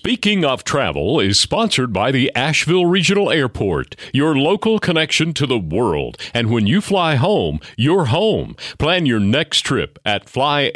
Speaking of Travel is sponsored by the Asheville Regional Airport, your local connection to the world. And when you fly home, you're home. Plan your next trip at flyavl.com.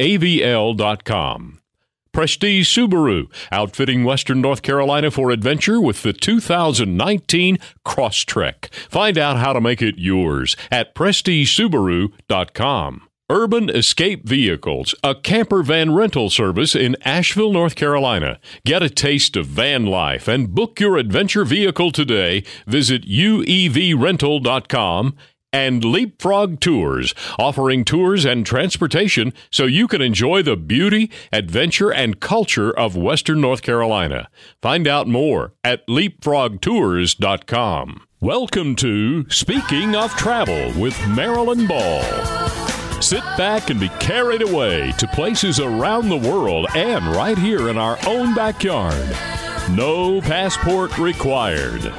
Prestige Subaru, outfitting Western North Carolina for adventure with the 2019 Crosstrek. Find out how to make it yours at prestigesubaru.com. Urban Escape Vehicles, a camper van rental service in Asheville, North Carolina. Get a taste of van life and book your adventure vehicle today. Visit uevrental.com and Leapfrog Tours, offering tours and transportation so you can enjoy the beauty, adventure, and culture of Western North Carolina. Find out more at leapfrogtours.com. Welcome to Speaking of Travel with Marilyn Ball. Sit back and be carried away to places around the world and right here in our own backyard. No passport required.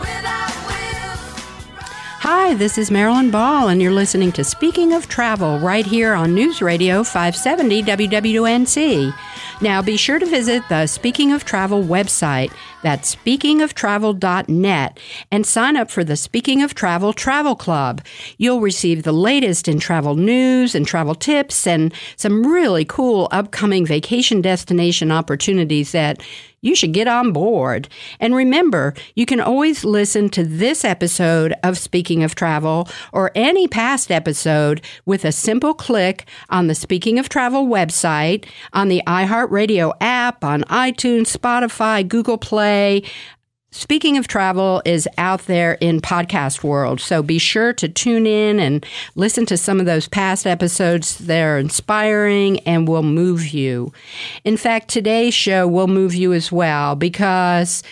Hi, this is Marilyn Ball, and you're listening to Speaking of Travel right here on News Radio 570 WWNC. Now, be sure to visit the Speaking of Travel website. That's speakingoftravel.net and sign up for the Speaking of Travel Travel Club. You'll receive the latest in travel news and travel tips and some really cool upcoming vacation destination opportunities that you should get on board. And remember, you can always listen to this episode of Speaking of Travel or any past episode with a simple click on the Speaking of Travel website, on the iHeartRadio app, on iTunes, Spotify, Google Play, Speaking of travel is out there in podcast world, so be sure to tune in and listen to some of those past episodes. They're inspiring and will move you. In fact, today's show will move you as well because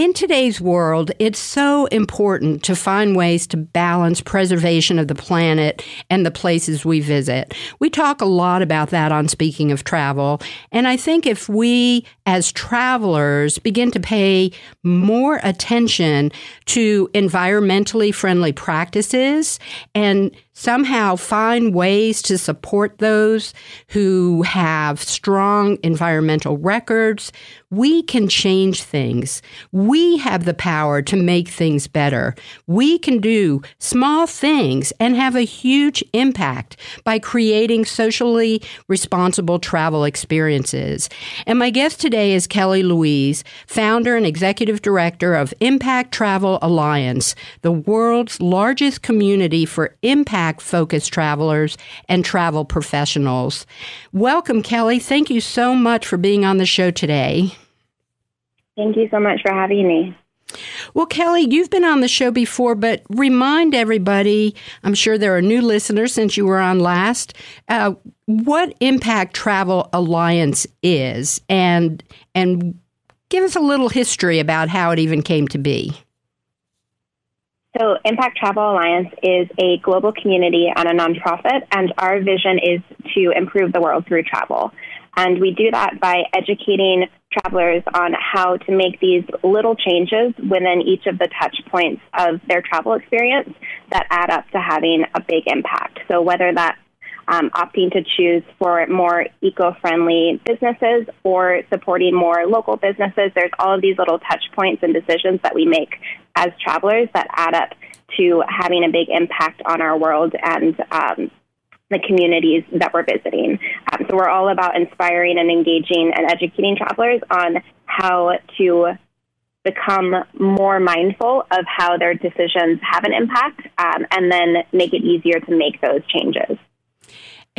in today's world, it's so important to find ways to balance preservation of the planet and the places we visit. We talk a lot about that on Speaking of Travel, and I think if we as travelers begin to pay more attention to environmentally friendly practices and somehow find ways to support those who have strong environmental records, we can change things. We have the power to make things better. We can do small things and have a huge impact by creating socially responsible travel experiences. And my guest today is Kelly Louise, founder and executive director of Impact Travel Alliance, the world's largest community for impact focused travelers and travel professionals. Welcome, Kelly. Thank you so much for being on the show today. Thank you so much for having me. Well, Kelly, you've been on the show before, but remind everybody I'm sure there are new listeners since you were on last uh, what Impact Travel Alliance is and, and give us a little history about how it even came to be. So, Impact Travel Alliance is a global community and a nonprofit, and our vision is to improve the world through travel. And we do that by educating travelers on how to make these little changes within each of the touch points of their travel experience that add up to having a big impact. So, whether that's um, opting to choose for more eco friendly businesses or supporting more local businesses. There's all of these little touch points and decisions that we make as travelers that add up to having a big impact on our world and um, the communities that we're visiting. Um, so we're all about inspiring and engaging and educating travelers on how to become more mindful of how their decisions have an impact um, and then make it easier to make those changes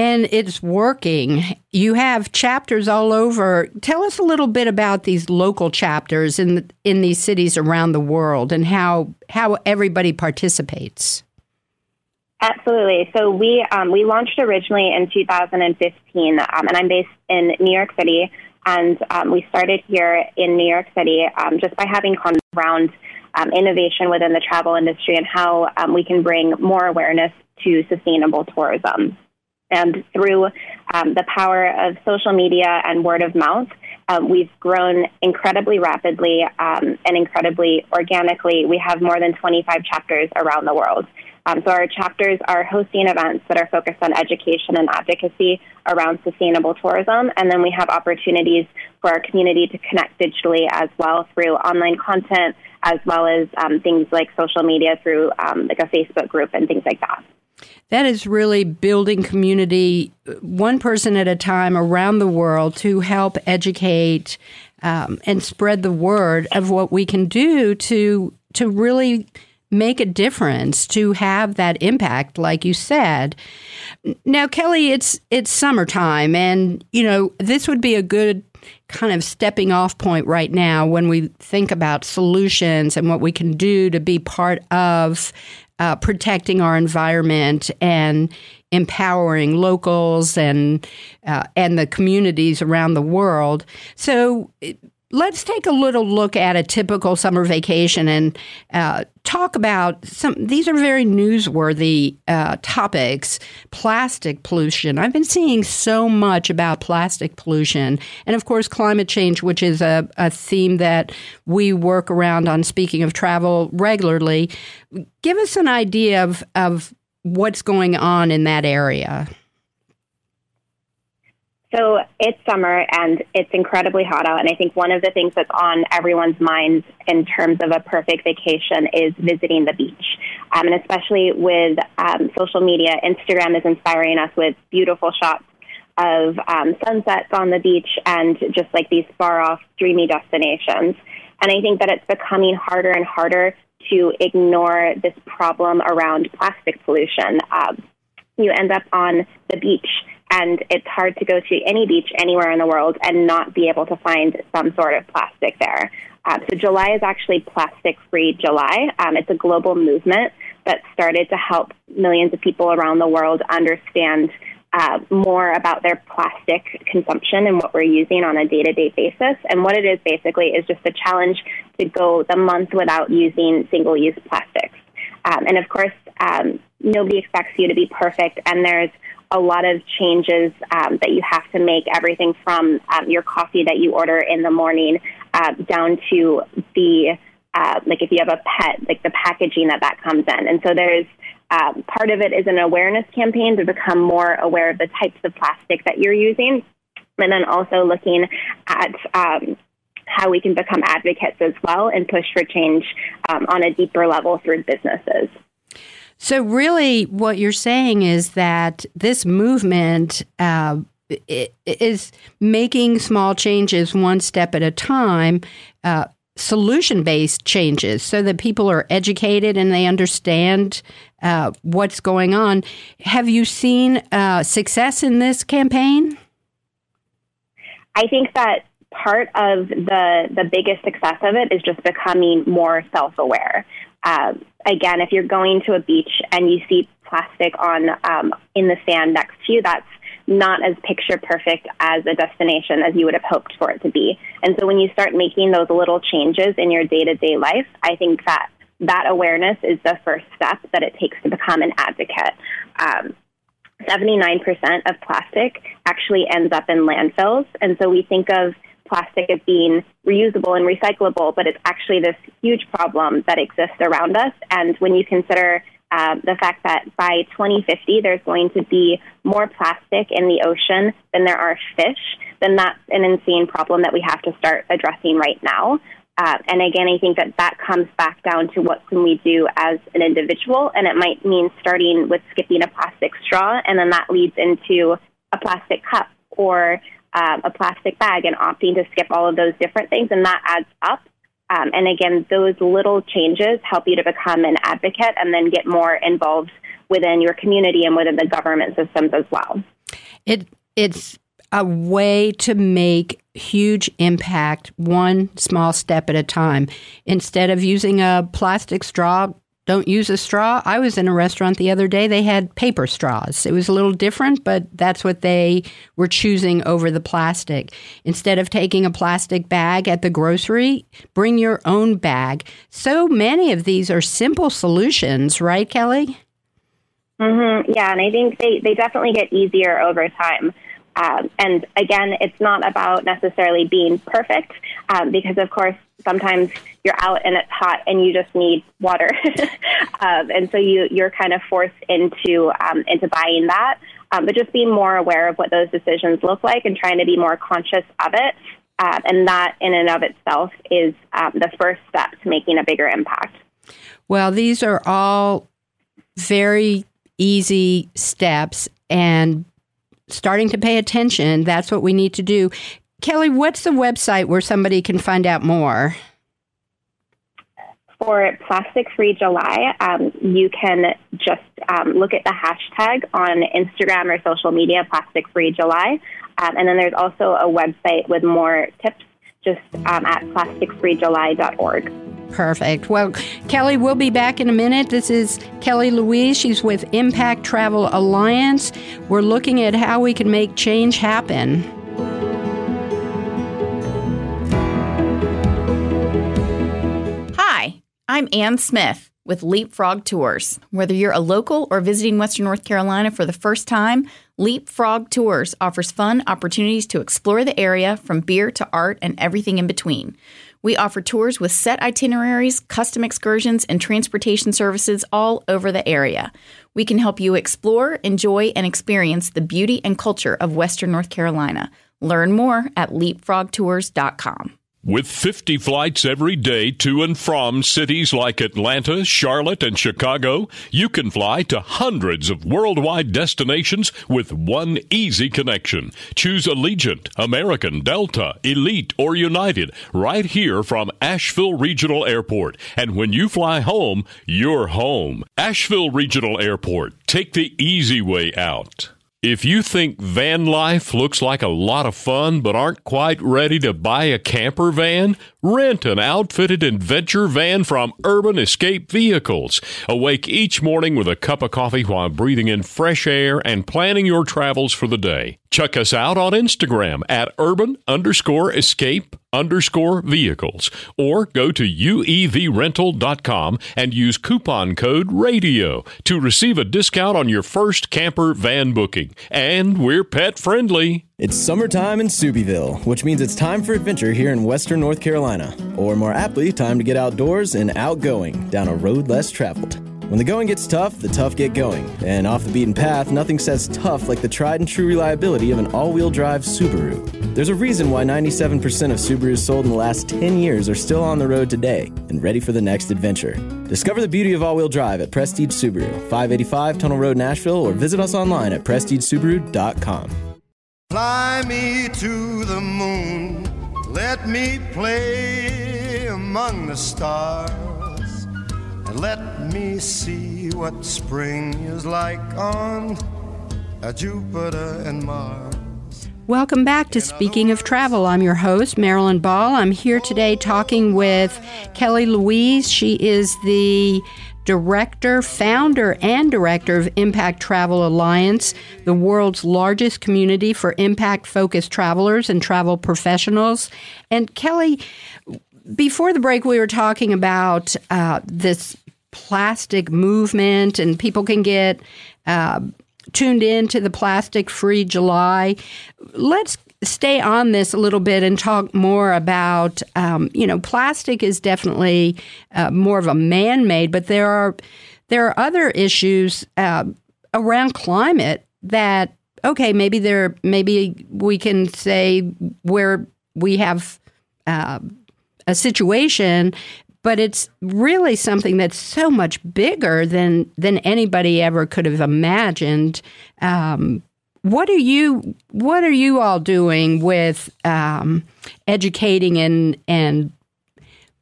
and it's working. You have chapters all over. Tell us a little bit about these local chapters in in these cities around the world and how how everybody participates. Absolutely. So we um, we launched originally in 2015, um, and I'm based in New York City. And um, we started here in New York City um, just by having conversations around um, innovation within the travel industry and how um, we can bring more awareness to sustainable tourism. And through um, the power of social media and word of mouth, um, we've grown incredibly rapidly um, and incredibly organically. We have more than 25 chapters around the world. Um, so our chapters are hosting events that are focused on education and advocacy around sustainable tourism, and then we have opportunities for our community to connect digitally as well through online content, as well as um, things like social media through like a Facebook group and things like that. That is really building community one person at a time around the world to help educate um, and spread the word of what we can do to to really make a difference to have that impact like you said. Now kelly it's it's summertime and you know this would be a good kind of stepping off point right now when we think about solutions and what we can do to be part of uh, protecting our environment and empowering locals and uh, and the communities around the world. So let's take a little look at a typical summer vacation and uh, talk about some. These are very newsworthy uh, topics. Plastic pollution. I've been seeing so much about plastic pollution, and of course, climate change, which is a, a theme that we work around on. Speaking of travel regularly, give us an idea of of what's going on in that area. So it's summer and it's incredibly hot out. And I think one of the things that's on everyone's minds in terms of a perfect vacation is visiting the beach. Um, and especially with um, social media, Instagram is inspiring us with beautiful shots of um, sunsets on the beach and just like these far off, dreamy destinations. And I think that it's becoming harder and harder to ignore this problem around plastic pollution. Um, you end up on the beach and it's hard to go to any beach anywhere in the world and not be able to find some sort of plastic there. Um, so July is actually Plastic Free July. Um, it's a global movement that started to help millions of people around the world understand uh, more about their plastic consumption and what we're using on a day to day basis. And what it is basically is just a challenge to go the month without using single use plastics. Um, and of course, um, nobody expects you to be perfect, and there's a lot of changes um, that you have to make, everything from um, your coffee that you order in the morning uh, down to the uh, like if you have a pet, like the packaging that that comes in. And so there's um, part of it is an awareness campaign to become more aware of the types of plastic that you're using, and then also looking at um, how we can become advocates as well and push for change um, on a deeper level through businesses. So, really, what you're saying is that this movement uh, is making small changes one step at a time, uh, solution based changes, so that people are educated and they understand uh, what's going on. Have you seen uh, success in this campaign? I think that part of the the biggest success of it is just becoming more self aware. Uh, again, if you're going to a beach and you see plastic on um, in the sand next to you, that's not as picture perfect as a destination as you would have hoped for it to be. And so when you start making those little changes in your day to day life, I think that that awareness is the first step that it takes to become an advocate. Um, 79% of plastic actually ends up in landfills. And so we think of plastic as being reusable and recyclable, but it's actually this huge problem that exists around us. And when you consider uh, the fact that by 2050 there's going to be more plastic in the ocean than there are fish, then that's an insane problem that we have to start addressing right now. Uh, and again, I think that that comes back down to what can we do as an individual, and it might mean starting with skipping a plastic straw, and then that leads into a plastic cup or um, a plastic bag and opting to skip all of those different things, and that adds up. Um, and again, those little changes help you to become an advocate and then get more involved within your community and within the government systems as well. It it's a way to make huge impact one small step at a time. Instead of using a plastic straw, don't use a straw. I was in a restaurant the other day, they had paper straws. It was a little different, but that's what they were choosing over the plastic. Instead of taking a plastic bag at the grocery, bring your own bag. So many of these are simple solutions, right, Kelly? Mm-hmm. Yeah, and I think they, they definitely get easier over time. Um, and again, it's not about necessarily being perfect um, because, of course, sometimes you're out and it's hot and you just need water, um, and so you you're kind of forced into um, into buying that. Um, but just being more aware of what those decisions look like and trying to be more conscious of it, uh, and that in and of itself is the first step to making a bigger impact. Well, these are all very easy steps and starting to pay attention. That's what we need to do. Kelly, what's the website where somebody can find out more? For Plastic Free July, um, you can just um, look at the hashtag on Instagram or social media, Plastic Free July. Um, and then there's also a website with more tips just um, at plasticfreejuly.org. Perfect. Well, Kelly, we'll be back in a minute. This is Kelly Louise. She's with Impact Travel Alliance. We're looking at how we can make change happen. Hi, I'm Ann Smith with Leapfrog Tours. Whether you're a local or visiting Western North Carolina for the first time, Leapfrog Tours offers fun opportunities to explore the area from beer to art and everything in between. We offer tours with set itineraries, custom excursions, and transportation services all over the area. We can help you explore, enjoy, and experience the beauty and culture of Western North Carolina. Learn more at leapfrogtours.com. With 50 flights every day to and from cities like Atlanta, Charlotte, and Chicago, you can fly to hundreds of worldwide destinations with one easy connection. Choose Allegiant, American, Delta, Elite, or United right here from Asheville Regional Airport. And when you fly home, you're home. Asheville Regional Airport. Take the easy way out. If you think van life looks like a lot of fun but aren't quite ready to buy a camper van, rent an outfitted adventure van from Urban Escape Vehicles. Awake each morning with a cup of coffee while breathing in fresh air and planning your travels for the day. Check us out on Instagram at urban underscore escape underscore vehicles or go to uevrental.com and use coupon code radio to receive a discount on your first camper van booking. And we're pet friendly. It's summertime in Subieville, which means it's time for adventure here in western North Carolina. Or more aptly, time to get outdoors and outgoing down a road less traveled. When the going gets tough, the tough get going. And off the beaten path, nothing says tough like the tried and true reliability of an all wheel drive Subaru. There's a reason why 97% of Subarus sold in the last 10 years are still on the road today and ready for the next adventure. Discover the beauty of all wheel drive at Prestige Subaru, 585 Tunnel Road, Asheville, or visit us online at prestigesubaru.com. Fly me to the moon, let me play among the stars. And let me see what spring is like on Jupiter and Mars. Welcome back to Speaking of Travel. I'm your host, Marilyn Ball. I'm here today talking with Kelly Louise. She is the director, founder, and director of Impact Travel Alliance, the world's largest community for impact focused travelers and travel professionals. And Kelly, before the break, we were talking about uh, this plastic movement, and people can get uh, tuned in to the Plastic Free July. Let's stay on this a little bit and talk more about um, you know plastic is definitely uh, more of a man-made but there are there are other issues uh, around climate that okay maybe there maybe we can say where we have uh, a situation but it's really something that's so much bigger than than anybody ever could have imagined. Um, what are you What are you all doing with um, educating and and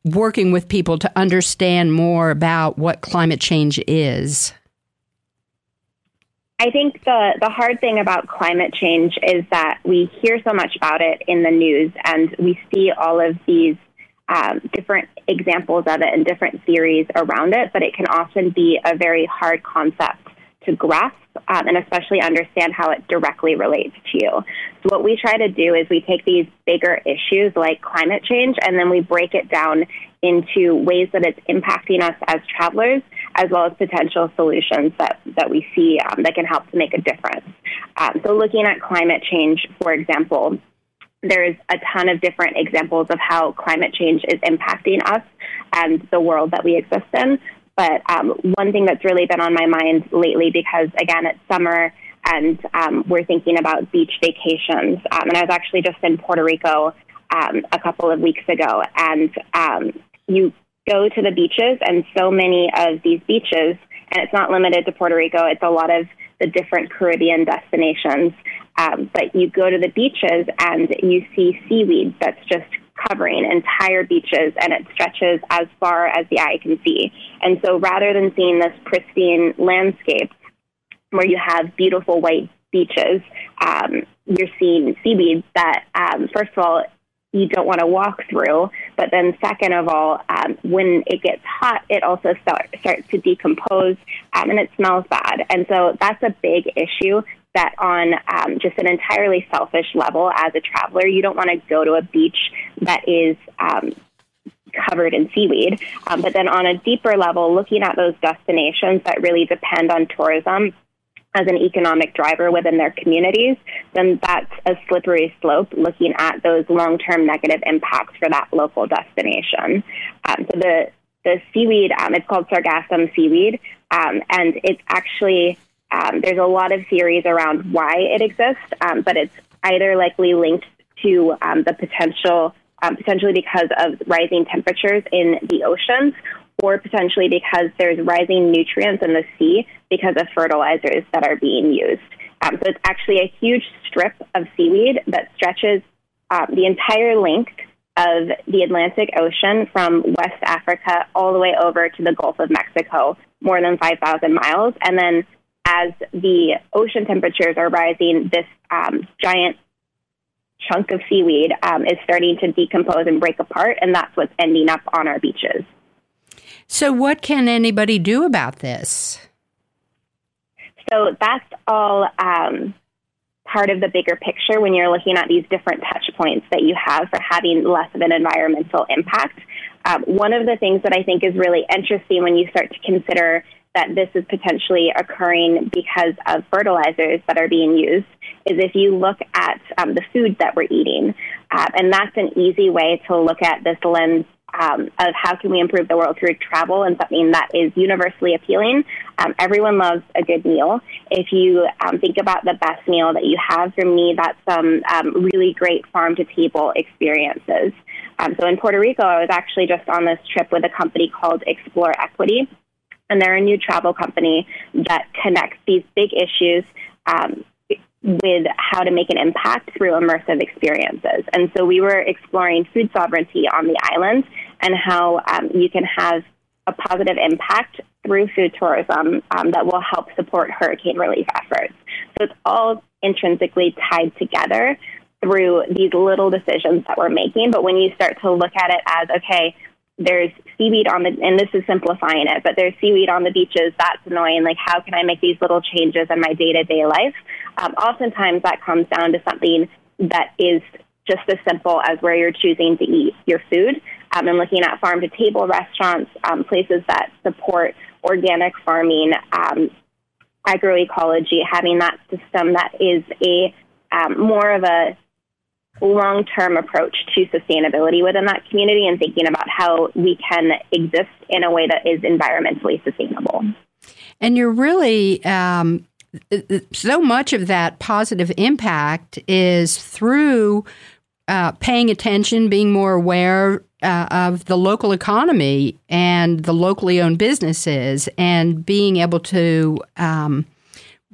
working with people to understand more about what climate change is? I think the, the hard thing about climate change is that we hear so much about it in the news and we see all of these um, different examples of it and different theories around it, but it can often be a very hard concept to grasp um, and especially understand how it directly relates to you. So, what we try to do is we take these bigger issues like climate change and then we break it down into ways that it's impacting us as travelers, as well as potential solutions that, that we see um, that can help to make a difference. Um, so, looking at climate change, for example, there's a ton of different examples of how climate change is impacting us and the world that we exist in. But um, one thing that's really been on my mind lately, because again, it's summer and um, we're thinking about beach vacations. Um, and I was actually just in Puerto Rico um, a couple of weeks ago, and um, you go to the beaches, and so many of these beaches, and it's not limited to Puerto Rico, it's a lot of the different Caribbean destinations. Um, but you go to the beaches and you see seaweed that's just covering entire beaches and it stretches as far as the eye can see. And so rather than seeing this pristine landscape where you have beautiful white beaches, um, you're seeing seaweed that, um, first of all, you don't want to walk through. But then, second of all, um, when it gets hot, it also start, starts to decompose um, and it smells bad. And so that's a big issue that on um, just an entirely selfish level as a traveler, you don't want to go to a beach that is um, covered in seaweed. Um, but then on a deeper level, looking at those destinations that really depend on tourism as an economic driver within their communities, then that's a slippery slope looking at those long term negative impacts for that local destination. Um, so the the seaweed, um, it's called sargassum seaweed, um, and it's actually um, there's a lot of theories around why it exists, um, but it's either likely linked to um, the potential, um, potentially because of rising temperatures in the oceans, or potentially because there's rising nutrients in the sea because of fertilizers that are being used. Um, so it's actually a huge strip of seaweed that stretches uh, the entire length of the Atlantic Ocean from West Africa all the way over to the Gulf of Mexico, more than 5,000 miles. And then as the ocean temperatures are rising, this um, giant chunk of seaweed um, is starting to decompose and break apart, and that's what's ending up on our beaches. So, what can anybody do about this? So, that's all um, part of the bigger picture when you're looking at these different touch points that you have for having less of an environmental impact. Um, one of the things that I think is really interesting when you start to consider that this is potentially occurring because of fertilizers that are being used is if you look at um, the food that we're eating. Uh, and that's an easy way to look at this lens um, of how can we improve the world through travel and something that is universally appealing. Um, everyone loves a good meal. If you um, think about the best meal that you have, for me, that's some um, really great farm to table experiences. Um, so in Puerto Rico, I was actually just on this trip with a company called Explore Equity and they're a new travel company that connects these big issues um, with how to make an impact through immersive experiences. And so we were exploring food sovereignty on the island and how um, you can have a positive impact through food tourism um, that will help support hurricane relief efforts. So it's all intrinsically tied together through these little decisions that we're making. But when you start to look at it as, okay, there's seaweed on the, and this is simplifying it, but there's seaweed on the beaches. That's annoying. Like, how can I make these little changes in my day to day life? Um, oftentimes, that comes down to something that is just as simple as where you're choosing to eat your food. Um, and looking at farm to table restaurants, um, places that support organic farming, um, agroecology, having that system that is a um, more of a long term approach to sustainability within that community and thinking about how we can exist in a way that is environmentally sustainable. And you're really, um, so much of that positive impact is through uh, paying attention, being more aware uh, of the local economy and the locally owned businesses, and being able to um,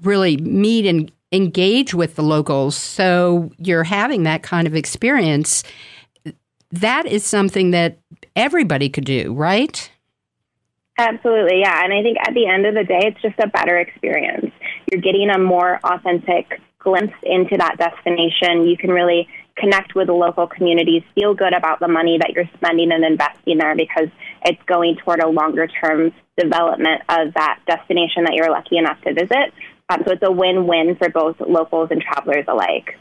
really meet and engage with the locals. So you're having that kind of experience. That is something that everybody could do right? Absolutely yeah. And i think at the end of the day it's just a better experience. You're getting a more authentic glimpse into that destination. You can really connect with the local communities feel good about the money that you're spending and investing there because it's going toward a longer term development of that destination that you're lucky enough to visit um, so it's a win win for both locals and travelers alike.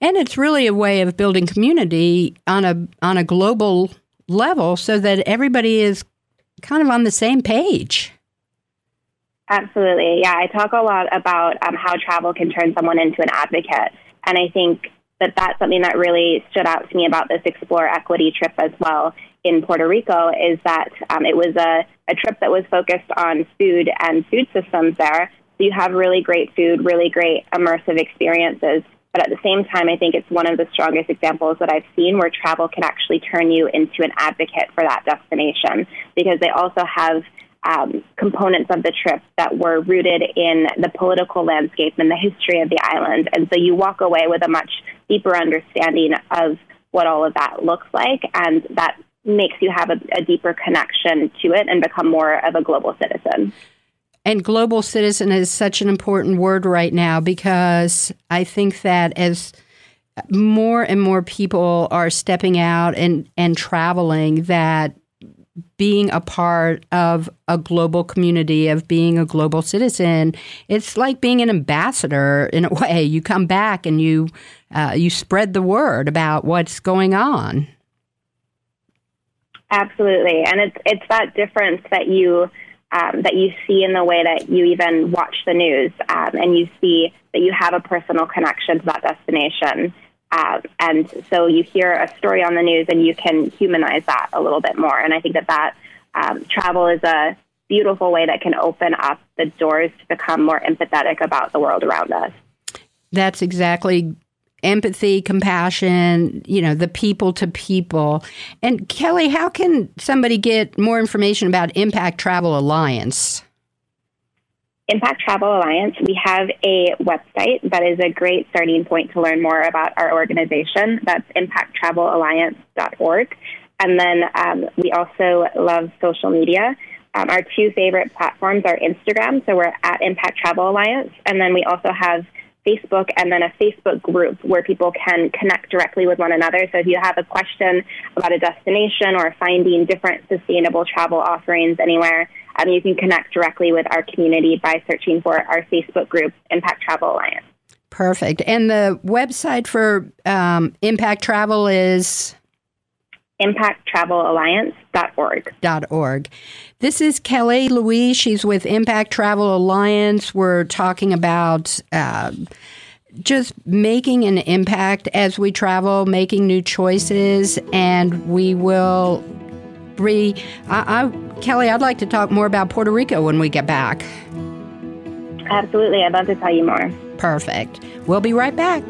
And it's really a way of building community on a on a global level so that everybody is kind of on the same page. Absolutely. Yeah, I talk a lot about um, how travel can turn someone into an advocate. And I think that that's something that really stood out to me about this Explore Equity trip as well in Puerto Rico is that um, it was a, a trip that was focused on food and food systems there. So you have really great food, really great immersive experiences. But at the same time, I think it's one of the strongest examples that I've seen where travel can actually turn you into an advocate for that destination because they also have um, components of the trip that were rooted in the political landscape and the history of the island. And so you walk away with a much deeper understanding of what all of that looks like, and that makes you have a, a deeper connection to it and become more of a global citizen. And global citizen is such an important word right now because I think that as more and more people are stepping out and, and traveling, that being a part of a global community, of being a global citizen, it's like being an ambassador in a way. You come back and you uh, you spread the word about what's going on. Absolutely, and it's it's that difference that you um, that you see in the way that you even watch the news, um, and you see that you have a personal connection to that destination. Uh, and so you hear a story on the news, and you can humanize that a little bit more. And I think that that um, travel is a beautiful way that can open up the doors to become more empathetic about the world around us. That's exactly empathy, compassion, you know, the people to people. And Kelly, how can somebody get more information about Impact Travel Alliance? Impact Travel Alliance, we have a website that is a great starting point to learn more about our organization. That's impacttravelalliance.org. And then um, we also love social media. Um, our two favorite platforms are Instagram, so we're at Impact Travel Alliance, and then we also have Facebook and then a Facebook group where people can connect directly with one another. So if you have a question about a destination or finding different sustainable travel offerings anywhere, um, you can connect directly with our community by searching for our Facebook group, Impact Travel Alliance. Perfect. And the website for um, Impact Travel is impacttravelalliance.org. .org. This is Kelly Louise. She's with Impact Travel Alliance. We're talking about uh, just making an impact as we travel, making new choices, and we will. Re, I, I, Kelly, I'd like to talk more about Puerto Rico when we get back. Absolutely. I'd love to tell you more. Perfect. We'll be right back.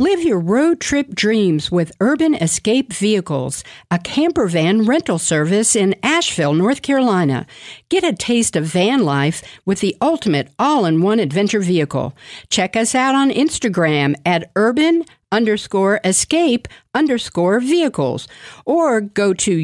Live your road trip dreams with Urban Escape Vehicles, a camper van rental service in Asheville, North Carolina. Get a taste of van life with the ultimate all in one adventure vehicle. Check us out on Instagram at urban underscore escape underscore vehicles or go to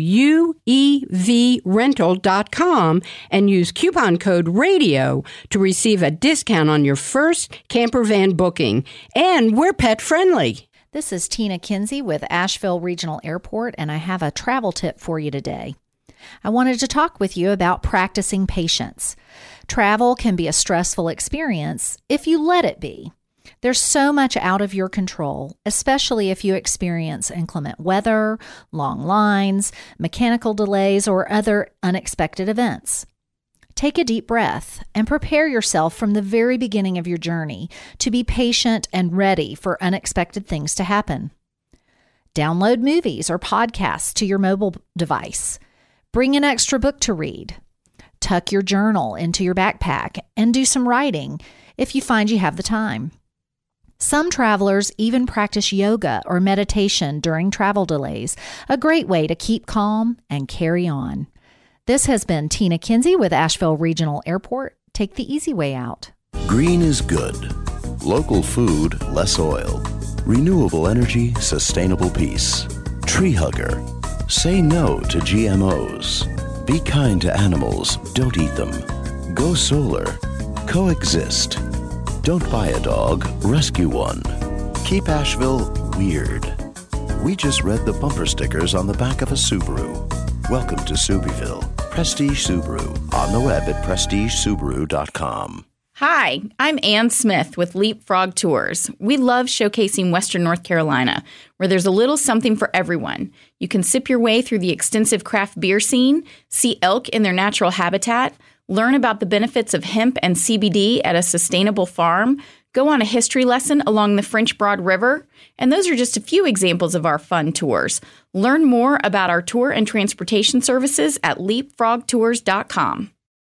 uevrental.com and use coupon code radio to receive a discount on your first camper van booking. And we're pet friendly. This is Tina Kinsey with Asheville Regional Airport, and I have a travel tip for you today. I wanted to talk with you about practicing patience. Travel can be a stressful experience if you let it be. There's so much out of your control, especially if you experience inclement weather, long lines, mechanical delays, or other unexpected events. Take a deep breath and prepare yourself from the very beginning of your journey to be patient and ready for unexpected things to happen. Download movies or podcasts to your mobile device. Bring an extra book to read. Tuck your journal into your backpack and do some writing if you find you have the time. Some travelers even practice yoga or meditation during travel delays, a great way to keep calm and carry on. This has been Tina Kinsey with Asheville Regional Airport. Take the easy way out. Green is good. Local food, less oil. Renewable energy, sustainable peace. Tree hugger. Say no to GMOs. Be kind to animals, don't eat them. Go solar. Coexist. Don't buy a dog, rescue one. Keep Asheville weird. We just read the bumper stickers on the back of a Subaru. Welcome to Subiville. Prestige Subaru. On the web at prestigesubaru.com. Hi, I'm Ann Smith with Leapfrog Tours. We love showcasing Western North Carolina, where there's a little something for everyone. You can sip your way through the extensive craft beer scene, see elk in their natural habitat, learn about the benefits of hemp and CBD at a sustainable farm, go on a history lesson along the French Broad River, and those are just a few examples of our fun tours. Learn more about our tour and transportation services at leapfrogtours.com.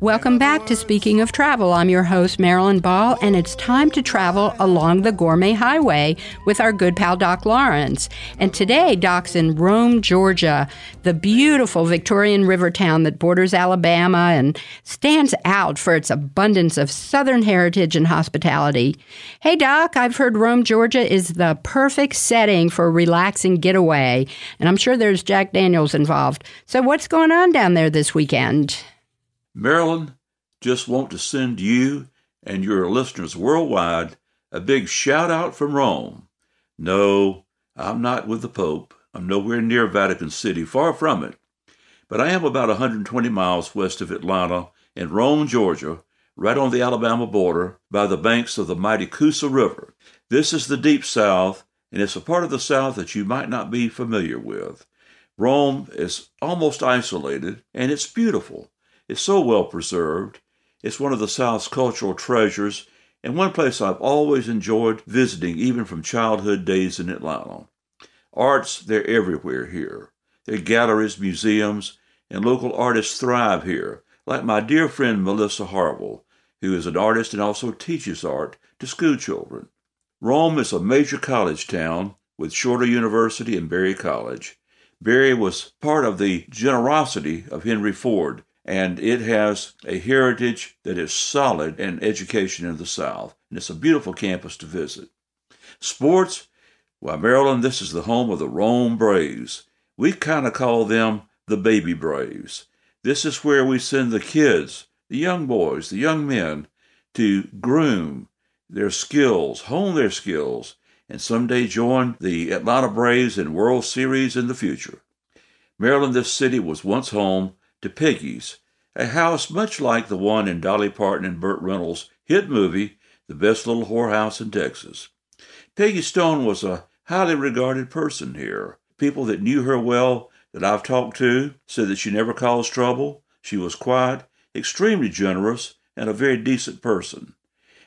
Welcome back to Speaking of Travel. I'm your host, Marilyn Ball, and it's time to travel along the Gourmet Highway with our good pal, Doc Lawrence. And today, Doc's in Rome, Georgia, the beautiful Victorian river town that borders Alabama and stands out for its abundance of Southern heritage and hospitality. Hey, Doc, I've heard Rome, Georgia is the perfect setting for a relaxing getaway, and I'm sure there's Jack Daniels involved. So, what's going on down there this weekend? Marilyn, just want to send you and your listeners worldwide a big shout out from Rome. No, I'm not with the Pope. I'm nowhere near Vatican City, far from it. But I am about 120 miles west of Atlanta in Rome, Georgia, right on the Alabama border by the banks of the mighty Coosa River. This is the deep South, and it's a part of the South that you might not be familiar with. Rome is almost isolated, and it's beautiful is so well preserved. It's one of the South's cultural treasures and one place I've always enjoyed visiting, even from childhood days in Atlanta. Arts, they're everywhere here. There are galleries, museums, and local artists thrive here, like my dear friend Melissa Harville, who is an artist and also teaches art to school children. Rome is a major college town with Shorter University and Berry College. Berry was part of the generosity of Henry Ford, and it has a heritage that is solid in education in the South, and it's a beautiful campus to visit. Sports, well, Marilyn, this is the home of the Rome Braves. We kind of call them the baby Braves. This is where we send the kids, the young boys, the young men, to groom their skills, hone their skills, and someday join the Atlanta Braves in World Series in the future. Marilyn, this city was once home to Peggy's, a house much like the one in Dolly Parton and Burt Reynolds' hit movie, The Best Little Whorehouse in Texas. Peggy Stone was a highly regarded person here. People that knew her well that I've talked to said that she never caused trouble. She was quiet, extremely generous, and a very decent person.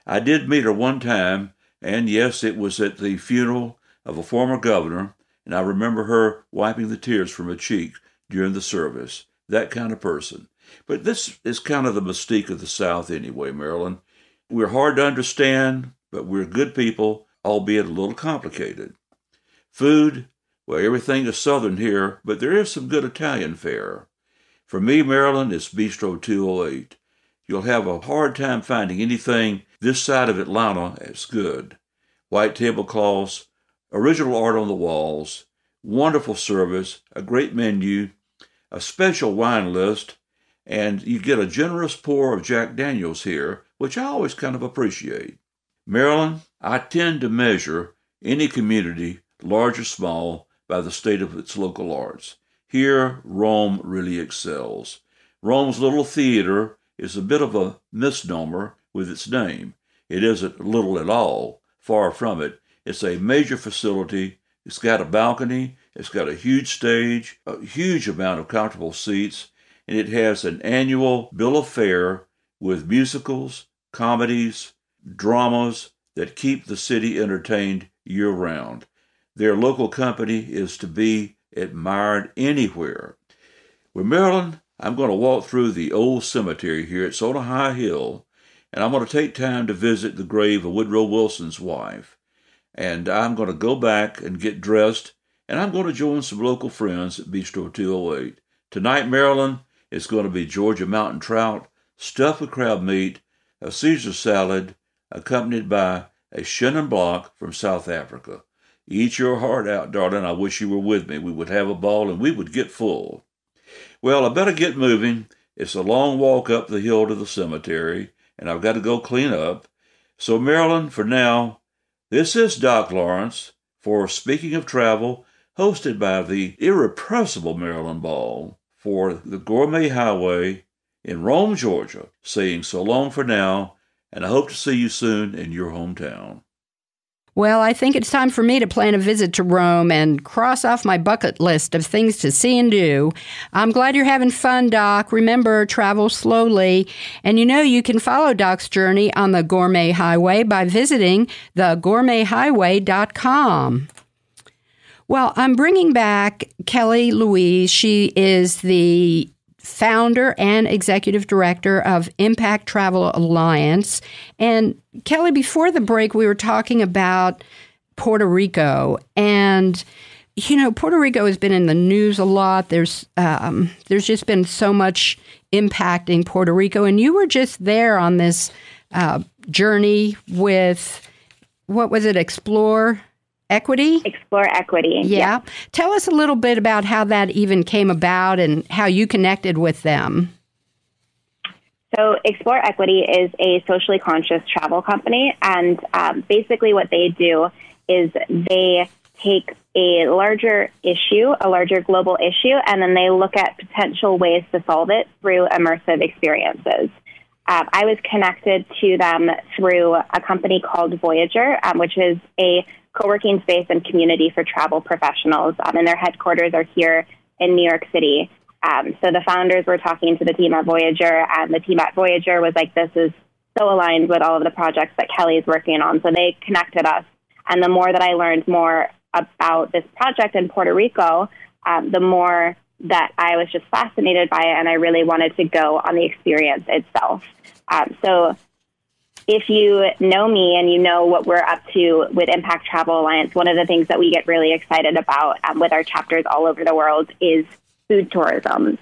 I did meet her one time, and yes, it was at the funeral of a former governor, and I remember her wiping the tears from her cheek during the service that kind of person. But this is kind of the mystique of the South anyway, Marilyn. We're hard to understand, but we're good people, albeit a little complicated. Food, well, everything is Southern here, but there is some good Italian fare. For me, Marilyn, it's Bistro 208. You'll have a hard time finding anything this side of Atlanta as good. White tablecloths, original art on the walls, wonderful service, a great menu, a special wine list, and you get a generous pour of Jack Daniels here, which I always kind of appreciate. Marilyn, I tend to measure any community, large or small, by the state of its local arts. Here, Rome really excels. Rome's little theater is a bit of a misnomer with its name. It isn't little at all, far from it. It's a major facility. It's got a balcony, it's got a huge stage, a huge amount of comfortable seats, and it has an annual bill of fare with musicals, comedies, dramas that keep the city entertained year round. Their local company is to be admired anywhere. With Marilyn, I'm going to walk through the old cemetery here. It's on a high hill, and I'm going to take time to visit the grave of Woodrow Wilson's wife. And I'm going to go back and get dressed and I'm going to join some local friends at Bistro 208. Tonight, Marilyn, it's going to be Georgia mountain trout, stuffed with crab meat, a Caesar salad, accompanied by a Chenin Blanc from South Africa. Eat your heart out, darling. I wish you were with me. We would have a ball and we would get full. Well, I better get moving. It's a long walk up the hill to the cemetery, and I've got to go clean up. So, Marilyn, for now, this is Doc Lawrence for Speaking of Travel, hosted by the irrepressible Marilyn Ball for the Gourmet Highway in Rome, Georgia, saying so long for now, and I hope to see you soon in your hometown. Well, I think it's time for me to plan a visit to Rome and cross off my bucket list of things to see and do. I'm glad you're having fun, Doc. Remember, travel slowly. And you know, you can follow Doc's journey on the Gourmet Highway by visiting thegourmethighway.com. Well, I'm bringing back Kelly Louise. She is the founder and executive director of Impact Travel Alliance. And Kelly, before the break, we were talking about Puerto Rico and you know Puerto Rico has been in the news a lot. There's um, there's just been so much impacting Puerto Rico, and you were just there on this uh, journey with what was it? Explore Equity? Explore Equity. Yeah. yeah. Tell us a little bit about how that even came about and how you connected with them. So, Explore Equity is a socially conscious travel company, and um, basically what they do is they take a larger issue, a larger global issue, and then they look at potential ways to solve it through immersive experiences. Um, I was connected to them through a company called Voyager, um, which is a co-working space and community for travel professionals. Um, and their headquarters are here in New York City. Um, so the founders were talking to the team at Voyager, and the team at Voyager was like, "This is so aligned with all of the projects that Kelly is working on." So they connected us. And the more that I learned more about this project in Puerto Rico, um, the more that I was just fascinated by it, and I really wanted to go on the experience itself. Um, so if you know me and you know what we're up to with Impact Travel Alliance, one of the things that we get really excited about um, with our chapters all over the world is food tourism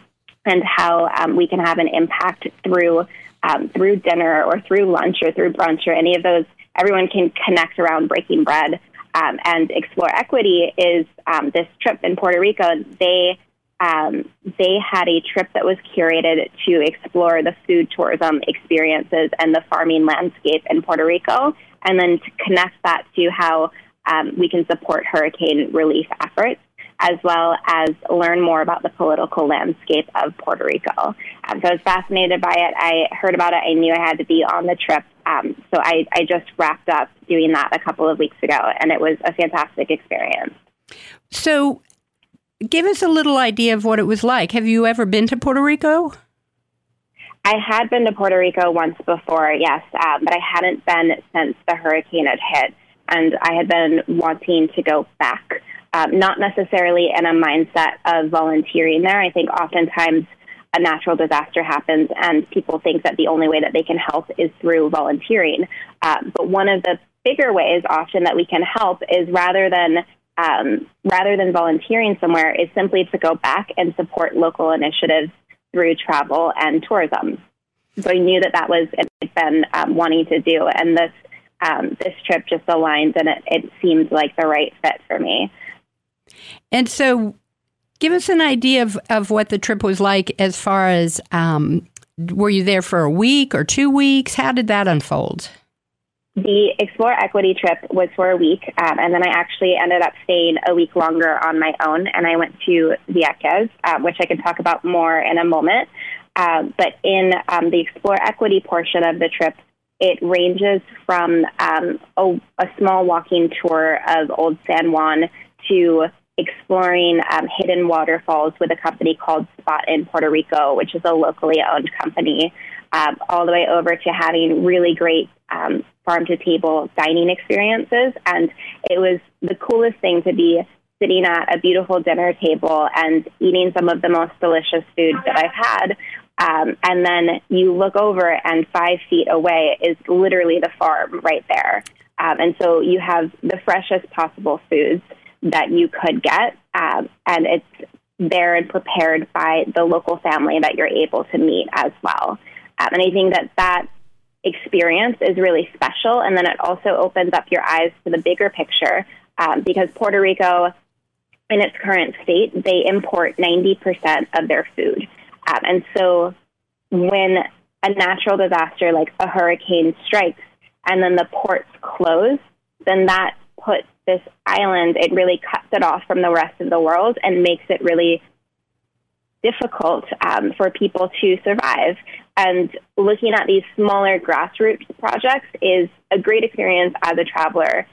and how um, we can have an impact through um, through dinner or through lunch or through brunch or any of those. Everyone can connect around breaking bread. Um, and Explore Equity is um, this trip in Puerto Rico. They um, they had a trip that was curated to explore the food tourism experiences and the farming landscape in Puerto Rico, and then to connect that to how um, we can support hurricane relief efforts, as well as learn more about the political landscape of Puerto Rico. Um, so I was fascinated by it. I heard about it. I knew I had to be on the trip. Um, so I, I just wrapped up doing that a couple of weeks ago, and it was a fantastic experience. So, give us a little idea of what it was like. Have you ever been to Puerto Rico? I had been to Puerto Rico once before, yes, um, but I hadn't been since the hurricane had hit. And I had been wanting to go back, um, not necessarily in a mindset of volunteering there. I think oftentimes a natural disaster happens and people think that the only way that they can help is through volunteering. Um, but one of the bigger ways often that we can help is rather than um, rather than volunteering somewhere, is simply to go back and support local initiatives through travel and tourism. So I knew that that was I'd been um, wanting to do, and this um, this trip just aligned, and it, it seemed like the right fit for me. And so, give us an idea of, of what the trip was like as far as um, were you there for a week or two weeks? How did that unfold? The Explore Equity trip was for a week, um, and then I actually ended up staying a week longer on my own, and I went to Vieques, uh, which I can talk about more in a moment. Uh, but in um, the Explore Equity portion of the trip, it ranges from um, a, a, small walking tour of Old San Juan to exploring um, hidden waterfalls with a company called Spot in Puerto Rico, which is a locally owned company, um, all the way over to having really great um, farm to table dining experiences. And it was the coolest thing to be sitting at a beautiful dinner table and eating some of the most delicious food that I've had. Um, and then you look over, and five feet away is literally the farm right there. Um, and so you have the freshest possible foods that you could get, um, and it's there and prepared by the local family that you're able to meet as well. Um, and I think that that experience is really special. And then it also opens up your eyes to the bigger picture um, because Puerto Rico, in its current state, they import 90% of their food. Um, and so when a natural disaster like a hurricane strikes and then the ports close, then that puts this island, it really cuts it off from the rest of the world and makes it really difficult um, for people to survive. And looking at these smaller grassroots projects is a great experience as a traveler.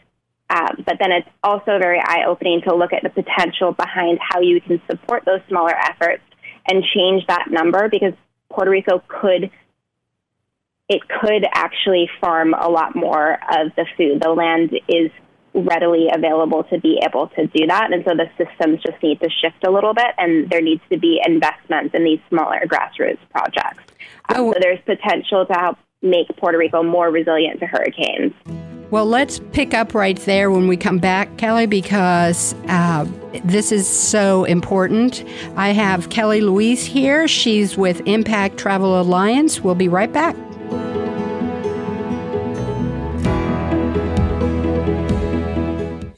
Um, but then it's also very eye opening to look at the potential behind how you can support those smaller efforts and change that number because Puerto Rico could it could actually farm a lot more of the food. The land is readily available to be able to do that. And so the systems just need to shift a little bit, and there needs to be investments in these smaller grassroots projects. Um, oh. So there's potential to help make Puerto Rico more resilient to hurricanes. Well, let's pick up right there when we come back, Kelly, because uh, this is so important. I have Kelly Louise here. She's with Impact Travel Alliance. We'll be right back.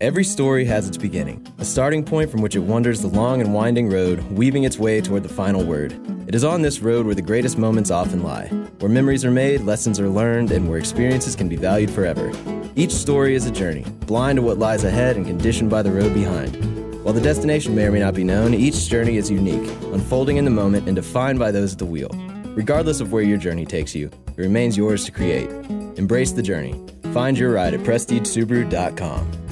Every story has its beginning, a starting point from which it wanders the long and winding road, weaving its way toward the final word. It is on this road where the greatest moments often lie, where memories are made, lessons are learned, and where experiences can be valued forever. Each story is a journey, blind to what lies ahead and conditioned by the road behind. While the destination may or may not be known, each journey is unique, unfolding in the moment and defined by those at the wheel. Regardless of where your journey takes you, it remains yours to create. Embrace the journey. Find your ride at PrestigeSubaru.com.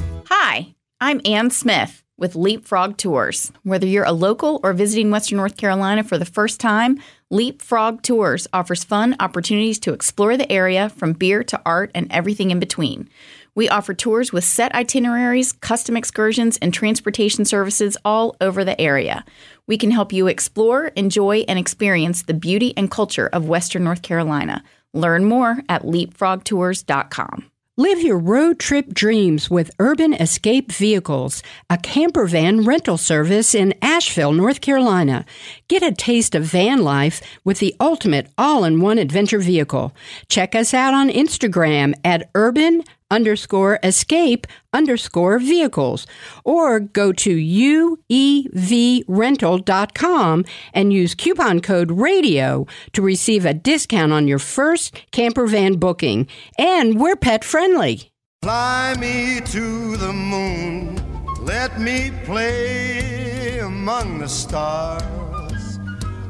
I'm Ann Smith with Leapfrog Tours. Whether you're a local or visiting Western North Carolina for the first time, Leapfrog Tours offers fun opportunities to explore the area from beer to art and everything in between. We offer tours with set itineraries, custom excursions, and transportation services all over the area. We can help you explore, enjoy, and experience the beauty and culture of Western North Carolina. Learn more at leapfrogtours.com. Live your road trip dreams with Urban Escape Vehicles, a camper van rental service in Asheville, North Carolina. Get a taste of van life with the ultimate all in one adventure vehicle. Check us out on Instagram at Urban underscore escape underscore vehicles or go to uevrental.com and use coupon code radio to receive a discount on your first camper van booking. And we're pet friendly. Fly me to the moon. Let me play among the stars.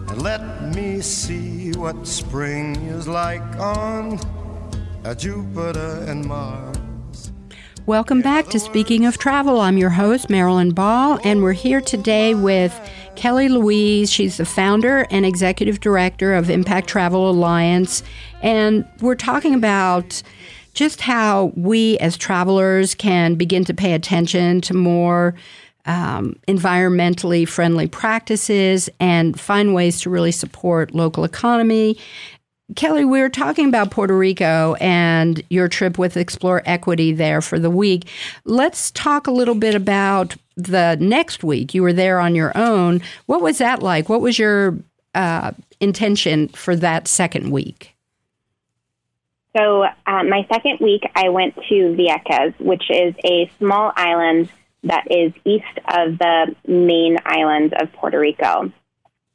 And let me see what spring is like on Jupiter and Mars. Welcome back to Speaking of Travel. I'm your host, Marilyn Ball, and we're here today with Kelly Louise. She's the founder and executive director of Impact Travel Alliance. And we're talking about just how we as travelers can begin to pay attention to more um, environmentally friendly practices and find ways to really support local economy Kelly, we were talking about Puerto Rico and your trip with Explore Equity there for the week. Let's talk a little bit about the next week. You were there on your own. What was that like? What was your uh, intention for that second week? So, uh, my second week, I went to Vieques, which is a small island that is east of the main island of Puerto Rico.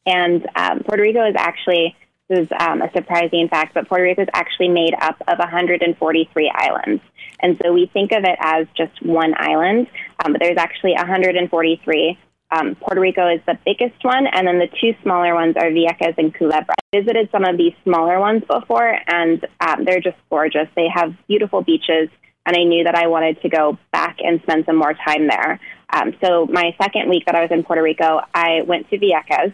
And um, Puerto Rico is actually is um, a surprising fact, but Puerto Rico is actually made up of 143 islands. And so we think of it as just one island, um, but there's actually 143. Um, Puerto Rico is the biggest one, and then the two smaller ones are Vieques and Culebra. I visited some of these smaller ones before, and um, they're just gorgeous. They have beautiful beaches, and I knew that I wanted to go back and spend some more time there. Um, so my second week that I was in Puerto Rico, I went to Vieques,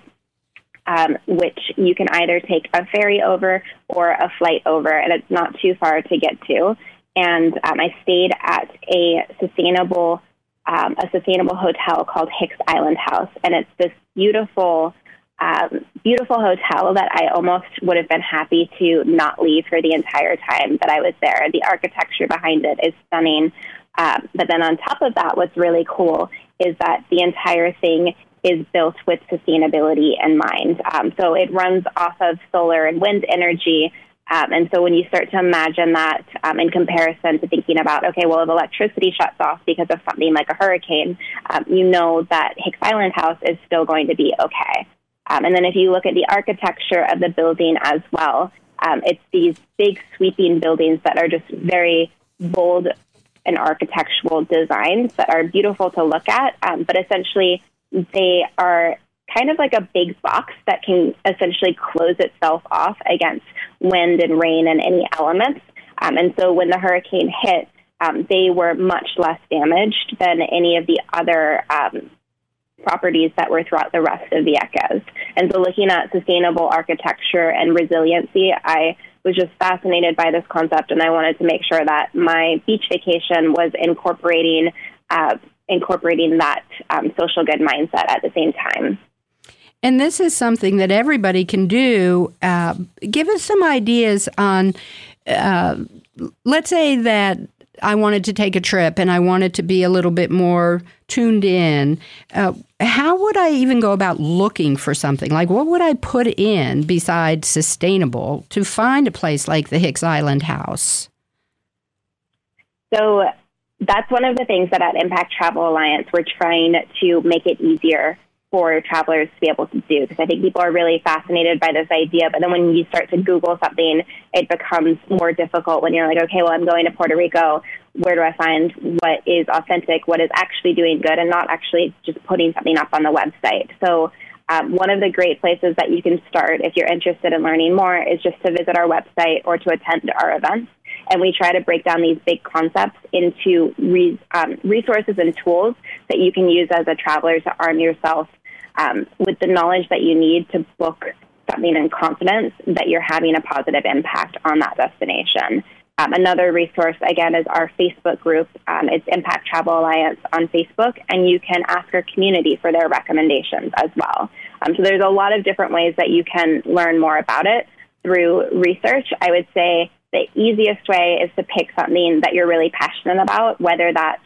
um, which you can either take a ferry over or a flight over, and it's not too far to get to. And um, I stayed at a sustainable um, a sustainable hotel called Hix Island House, and it's this beautiful. Um, beautiful hotel that I almost would have been happy to not leave for the entire time that I was there. The architecture behind it is stunning. Um, but then on top of that, what's really cool is that the entire thing is built with sustainability in mind. Um, so it runs off of solar and wind energy. Um, and so when you start to imagine that um, in comparison to thinking about, okay, well, if electricity shuts off because of something like a hurricane, um, you know that Hix Island House is still going to be okay. Um, and then if you look at the architecture of the building as well, um, it's these big sweeping buildings that are just very bold and architectural designs that are beautiful to look at, um, but essentially they are kind of like a big box that can essentially close itself off against wind and rain and any elements. Um, and so when the hurricane hit, um, they were much less damaged than any of the other um, properties that were throughout the rest of the Vieques. And so looking at sustainable architecture and resiliency, I was just fascinated by this concept, and I wanted to make sure that my beach vacation was incorporating uh, incorporating that um, social good mindset at the same time. And this is something that everybody can do. Uh, give us some ideas on, uh, let's say that I wanted to take a trip and I wanted to be a little bit more tuned in. Uh, how would I even go about looking for something? Like, what would I put in besides sustainable to find a place like the Hix Island House? So, that's one of the things that at Impact Travel Alliance, we're trying to make it easier for travelers to be able to do because I think people are really fascinated by this idea. But then when you start to Google something, it becomes more difficult when you're like, okay, well, I'm going to Puerto Rico. Where do I find what is authentic, what is actually doing good, and not actually just putting something up on the website? So, um, one of the great places that you can start if you're interested in learning more is just to visit our website or to attend our events and we try to break down these big concepts into re- um, resources and tools that you can use as a traveler to arm yourself um, with the knowledge that you need to book something in confidence that you're having a positive impact on that destination. Um, another resource, again, is our Facebook group. Um, it's Impact Travel Alliance on Facebook, and you can ask our community for their recommendations as well. Um, so there's a lot of different ways that you can learn more about it through research. I would say the easiest way is to pick something that you're really passionate about, whether that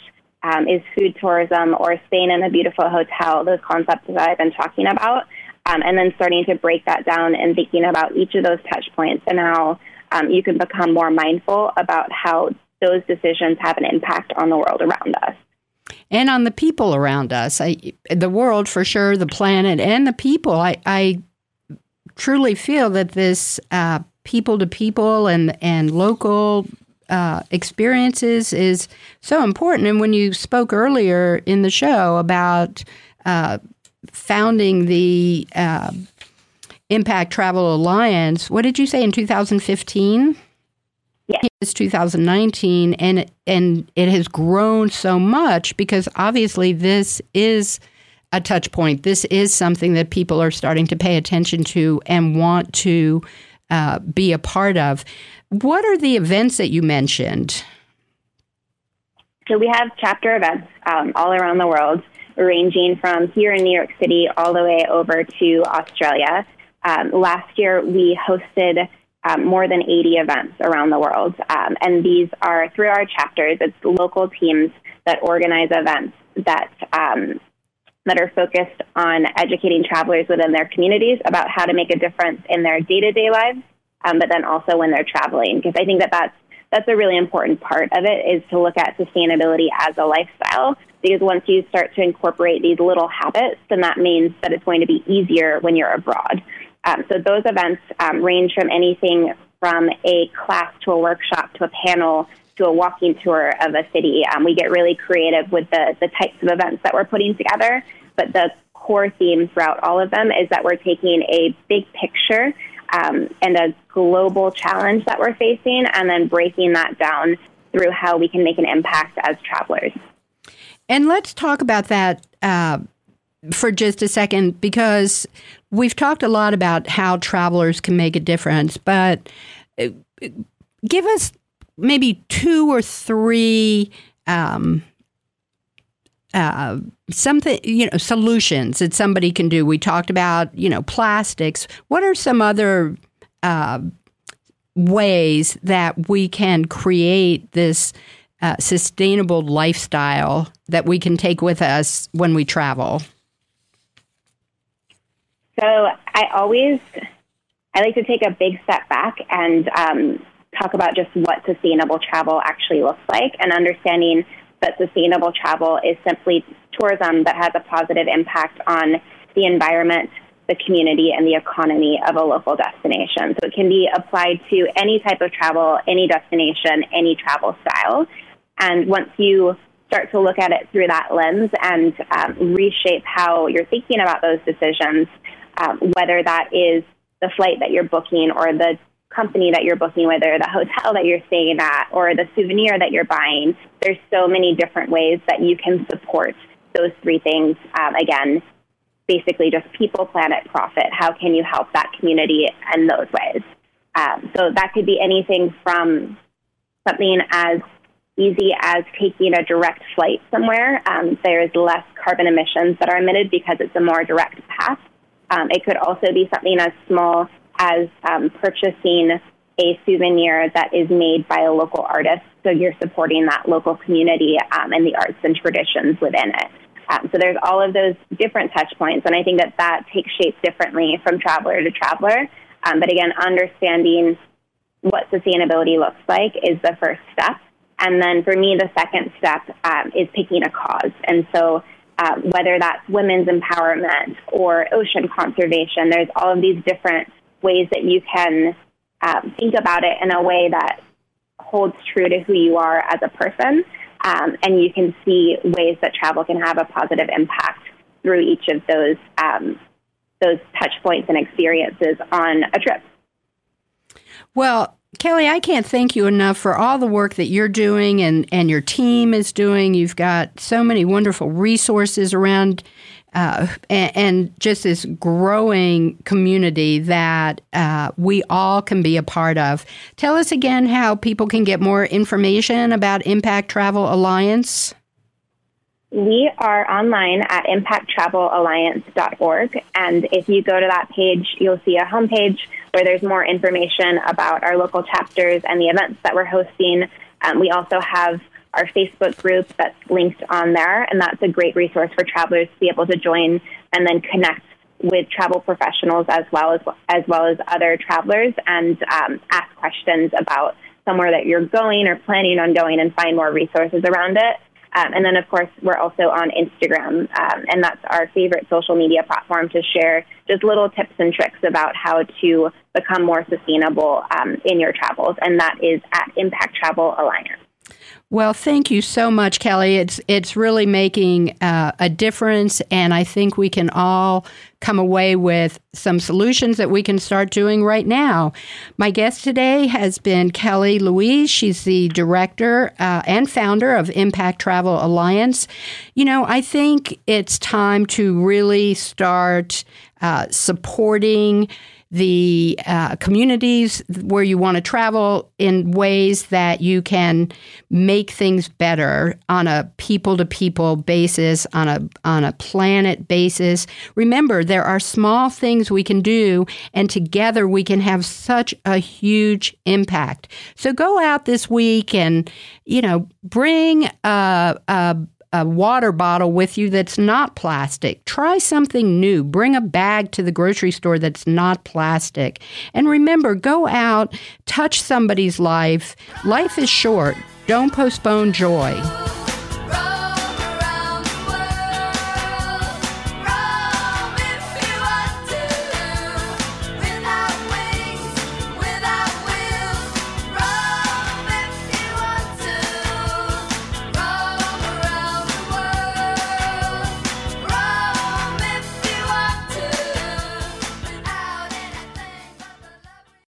um, is food tourism or staying in a beautiful hotel, those concepts that I've been talking about, um, and then starting to break that down and thinking about each of those touch points and how um, you can become more mindful about how those decisions have an impact on the world around us. And on the people around us, I, the world for sure, the planet, and the people. I, I truly feel that this uh, people to people and and local uh, experiences is so important. And when you spoke earlier in the show about uh, founding the uh, Impact Travel Alliance, what did you say in 2015? Yes. It's 2019, and and it has grown so much because obviously this is a touch point. This is something that people are starting to pay attention to and want to uh, be a part of. What are the events that you mentioned? So we have chapter events um, all around the world, ranging from here in New York City all the way over to Australia. Um, last year, we hosted um, more than 80 events around the world, um, and these are through our chapters. It's local teams that organize events that um, that are focused on educating travelers within their communities about how to make a difference in their day to day lives, um, but then also when they're traveling. Because I think that that's, that's a really important part of it is to look at sustainability as a lifestyle. Because once you start to incorporate these little habits, then that means that it's going to be easier when you're abroad. Um, so those events um, range from anything from a class to a workshop to a panel to a walking tour of a city. Um, we get really creative with the, the types of events that we're putting together, but the core theme throughout all of them is that we're taking a big picture um, and a global challenge that we're facing and then breaking that down through how we can make an impact as travelers. And let's talk about that uh, for just a second because we've talked a lot about how travelers can make a difference, but uh, give us maybe two or three um, uh, something you know solutions that somebody can do. We talked about you know plastics. What are some other uh, ways that we can create this uh, sustainable lifestyle that we can take with us when we travel? So I always I like to take a big step back and um, talk about just what sustainable travel actually looks like and understanding that sustainable travel is simply tourism that has a positive impact on the environment, the community, and the economy of a local destination. So it can be applied to any type of travel, any destination, any travel style. And once you start to look at it through that lens and um, reshape how you're thinking about those decisions, um, whether that is the flight that you're booking or the company that you're booking with or the hotel that you're staying at or the souvenir that you're buying. There's so many different ways that you can support those three things. Um, again, basically just people, planet, profit. How can you help that community in those ways? Um, so that could be anything from something as easy as taking a direct flight somewhere. Um, there's less carbon emissions that are emitted because it's a more direct path. Um, it could also be something as small as um, purchasing a souvenir that is made by a local artist. So you're supporting that local community um, and the arts and traditions within it. Um, so there's all of those different touch points, and I think that that takes shape differently from traveler to traveler. Um, but again, understanding what sustainability looks like is the first step. And then for me, the second step um, is picking a cause. And so uh, whether that's women's empowerment or ocean conservation, there's all of these different ways that you can um, think about it in a way that holds true to who you are as a person. Um, and you can see ways that travel can have a positive impact through each of those um, those touch points and experiences on a trip. Well, Kelly, I can't thank you enough for all the work that you're doing and, and your team is doing. You've got so many wonderful resources around uh, and, and, just this growing community that uh, we all can be a part of. Tell us again how people can get more information about Impact Travel Alliance. We are online at impacttravelalliance.org. And if you go to that page, you'll see a homepage where there's more information about our local chapters and the events that we're hosting. Um, we also have our Facebook group that's linked on there, and that's a great resource for travelers to be able to join and then connect with travel professionals as well as as well as other travelers and um, ask questions about somewhere that you're going or planning on going and find more resources around it. Um, and then, of course, we're also on Instagram, um, and that's our favorite social media platform to share just little tips and tricks about how to become more sustainable um, in your travels, and that is at Impact Travel Alliance. Well, thank you so much, Kelly. It's it's really making uh, a difference, and I think we can all come away with some solutions that we can start doing right now. My guest today has been Kelly Louise. She's the director uh, and founder of Impact Travel Alliance. You know, I think it's time to really start uh, supporting the uh, communities where you want to travel in ways that you can make things better on a people to people basis, on a on a planet basis. Remember, there are small things we can do, and together we can have such a huge impact. So go out this week and you know bring a, a a water bottle with you that's not plastic. Try something new. Bring a bag to the grocery store that's not plastic. And remember, go out, touch somebody's life. Life is short. Don't postpone joy.